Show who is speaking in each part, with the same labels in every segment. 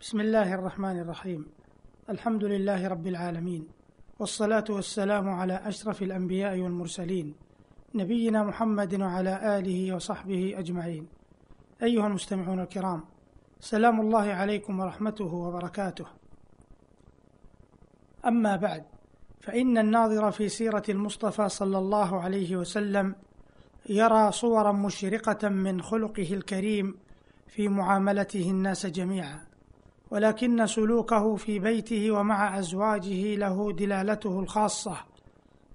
Speaker 1: بسم الله الرحمن الرحيم. الحمد لله رب العالمين والصلاة والسلام على أشرف الأنبياء والمرسلين نبينا محمد وعلى آله وصحبه أجمعين. أيها المستمعون الكرام سلام الله عليكم ورحمته وبركاته. أما بعد فإن الناظر في سيرة المصطفى صلى الله عليه وسلم يرى صورا مشرقة من خلقه الكريم في معاملته الناس جميعا. ولكن سلوكه في بيته ومع أزواجه له دلالته الخاصة.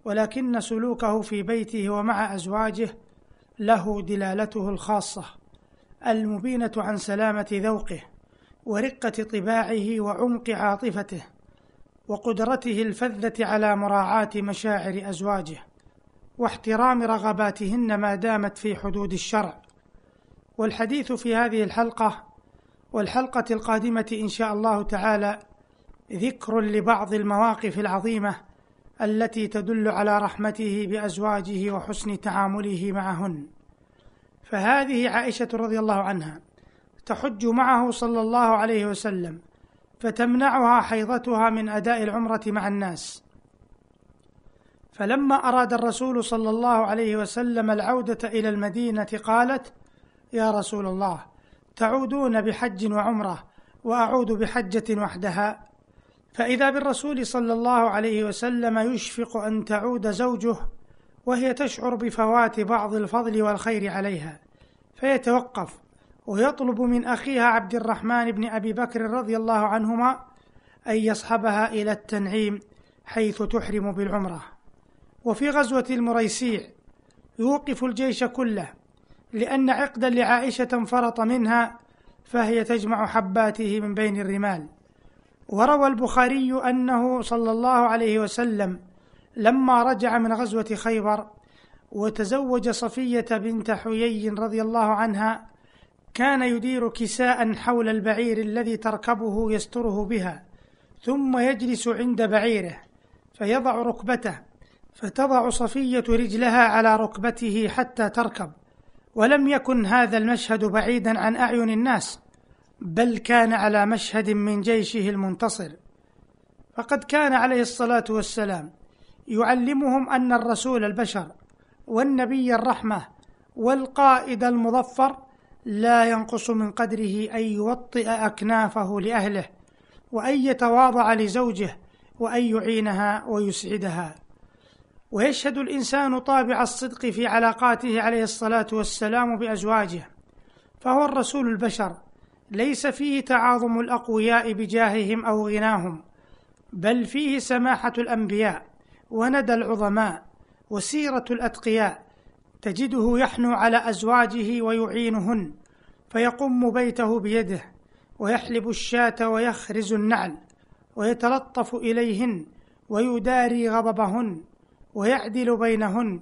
Speaker 1: ولكن سلوكه في بيته ومع أزواجه له دلالته الخاصة. المبينة عن سلامة ذوقه ورقة طباعه وعمق عاطفته وقدرته الفذة على مراعاة مشاعر أزواجه واحترام رغباتهن ما دامت في حدود الشرع. والحديث في هذه الحلقة والحلقة القادمة إن شاء الله تعالى ذكر لبعض المواقف العظيمة التي تدل على رحمته بأزواجه وحسن تعامله معهن. فهذه عائشة رضي الله عنها تحج معه صلى الله عليه وسلم فتمنعها حيضتها من أداء العمرة مع الناس. فلما أراد الرسول صلى الله عليه وسلم العودة إلى المدينة قالت يا رسول الله تعودون بحج وعمرة وأعود بحجة وحدها. فإذا بالرسول صلى الله عليه وسلم يشفق أن تعود زوجه وهي تشعر بفوات بعض الفضل والخير عليها فيتوقف ويطلب من أخيها عبد الرحمن بن أبي بكر رضي الله عنهما أن يصحبها إلى التنعيم حيث تحرم بالعمرة. وفي غزوة المريسيع يوقف الجيش كله لأن عقدا لعائشة انفرط منها فهي تجمع حباته من بين الرمال. وروى البخاري أنه صلى الله عليه وسلم لما رجع من غزوة خيبر وتزوج صفية بنت حيي رضي الله عنها كان يدير كساء حول البعير الذي تركبه يستره بها ثم يجلس عند بعيره فيضع ركبته فتضع صفية رجلها على ركبته حتى تركب. ولم يكن هذا المشهد بعيدا عن أعين الناس بل كان على مشهد من جيشه المنتصر. فقد كان عليه الصلاة والسلام يعلمهم أن الرسول البشر والنبي الرحمة والقائد المظفر لا ينقص من قدره أن يوطئ أكنافه لأهله وأن يتواضع لزوجه وأن يعينها ويسعدها. ويشهد الإنسان طابع الصدق في علاقاته عليه الصلاة والسلام بأزواجه فهو الرسول البشر ليس فيه تعاظم الأقوياء بجاههم أو غناهم بل فيه سماحة الأنبياء وندى العظماء وسيرة الأتقياء تجده يحنو على أزواجه ويعينهن فيقم بيته بيده ويحلب الشاة ويخرز النعل ويتلطف إليهن ويداري غضبهن. ويعدل بينهن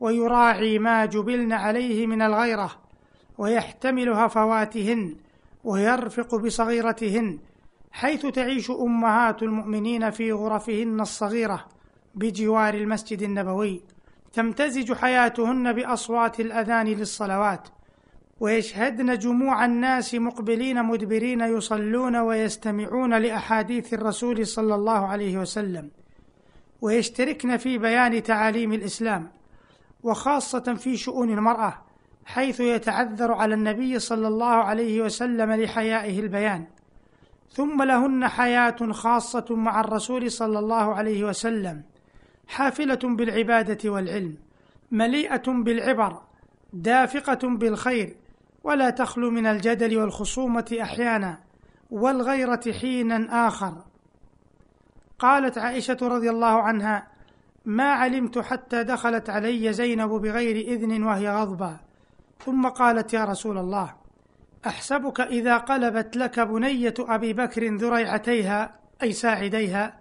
Speaker 1: ويراعي ما جبلن عليه من الغيرة ويحتمل هفواتهن ويرفق بصغيرتهن حيث تعيش أمهات المؤمنين في غرفهن الصغيرة بجوار المسجد النبوي تمتزج حياتهن بأصوات الأذان للصلوات ويشهدن جموع الناس مقبلين مدبرين يصلون ويستمعون لأحاديث الرسول صلى الله عليه وسلم. ويشتركن في بيان تعاليم الإسلام وخاصة في شؤون المرأة حيث يتعذر على النبي صلى الله عليه وسلم لحيائه البيان. ثم لهن حياة خاصة مع الرسول صلى الله عليه وسلم حافلة بالعبادة والعلم مليئة بالعبر دافقة بالخير ولا تخلو من الجدل والخصومة أحيانا والغيرة حينا آخر. قالت عائشة رضي الله عنها ما علمت حتى دخلت علي زينب بغير إذن وهي غضبة. ثم قالت يا رسول الله أحسبك إذا قلبت لك بنية أبي بكر ذريعتيها أي ساعديها.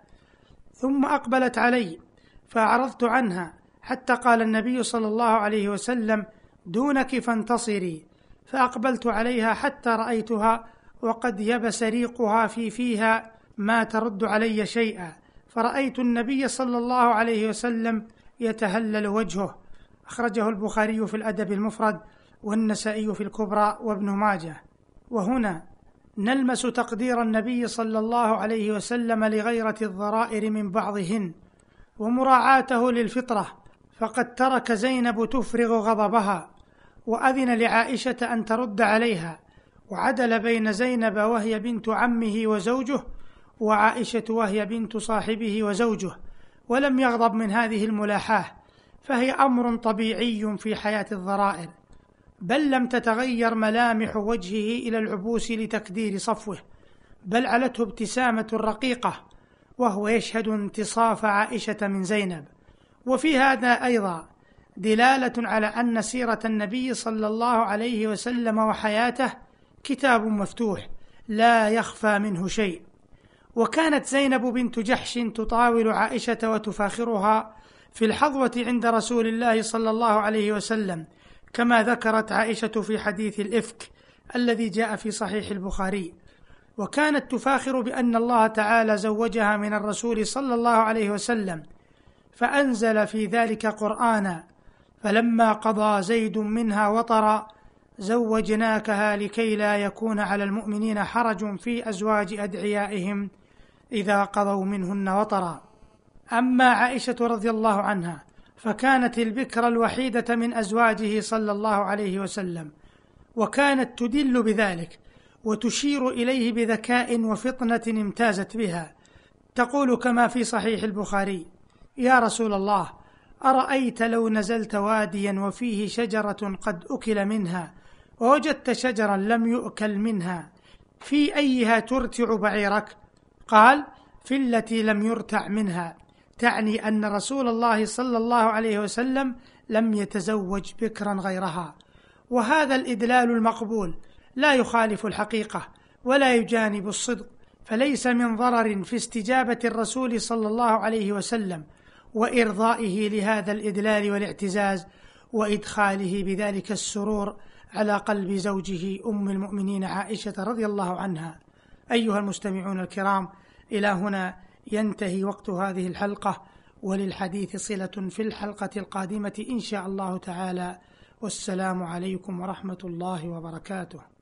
Speaker 1: ثم أقبلت علي فأعرضت عنها حتى قال النبي صلى الله عليه وسلم دونك فانتصري. فأقبلت عليها حتى رأيتها وقد يبس ريقها في فيها ما ترد علي شيئا. فرأيت النبي صلى الله عليه وسلم يتهلل وجهه. أخرجه البخاري في الأدب المفرد والنسائي في الكبرى وابن ماجه. وهنا نلمس تقدير النبي صلى الله عليه وسلم لغيرة الضرائر من بعضهن ومراعاته للفطرة. فقد ترك زينب تفرغ غضبها وأذن لعائشة أن ترد عليها. وعدل بين زينب وهي بنت عمه وزوجه وعائشة وهي بنت صاحبه وزوجه ولم يغضب من هذه الملاحاة فهي أمر طبيعي في حياة الضرائر بل لم تتغير ملامح وجهه إلى العبوس لتكدير صفوه بل علته ابتسامة رقيقة وهو يشهد انتصاف عائشة من زينب. وفي هذا أيضا دلالة على أن سيرة النبي صلى الله عليه وسلم وحياته كتاب مفتوح لا يخفى منه شيء. وكانت زينب بنت جحش تطاول عائشة وتفاخرها في الحظوة عند رسول الله صلى الله عليه وسلم كما ذكرت عائشة في حديث الإفك الذي جاء في صحيح البخاري. وكانت تفاخر بأن الله تعالى زوجها من الرسول صلى الله عليه وسلم فأنزل في ذلك قرآنا فلما قضى زيد منها وطرا زوجناكها لكي لا يكون على المؤمنين حرج في أزواج أدعيائهم. إذا قضوا منهن وطرا. أما عائشة رضي الله عنها فكانت البكر الوحيدة من أزواجه صلى الله عليه وسلم وكانت تدل بذلك وتشير إليه بذكاء وفطنة امتازت بها. تقول كما في صحيح البخاري يا رسول الله أرأيت لو نزلت واديا وفيه شجرة قد أكل منها ووجدت شجرا لم يؤكل منها في أيها ترتع بعيرك؟ قال في التي لم يرتع منها. تعني أن رسول الله صلى الله عليه وسلم لم يتزوج بكرا غيرها. وهذا الإدلال المقبول. لا يخالف الحقيقة ولا يجانب الصدق فليس من ضرر في استجابة الرسول صلى الله عليه وسلم وإرضائه لهذا الإدلال والاعتزاز وإدخاله بذلك السرور على قلب زوجه أم المؤمنين عائشة رضي الله عنها. أيها المستمعون الكرام إلى هنا ينتهي وقت هذه الحلقة وللحديث صلة في الحلقة القادمة إن شاء الله تعالى. والسلام عليكم ورحمة الله وبركاته.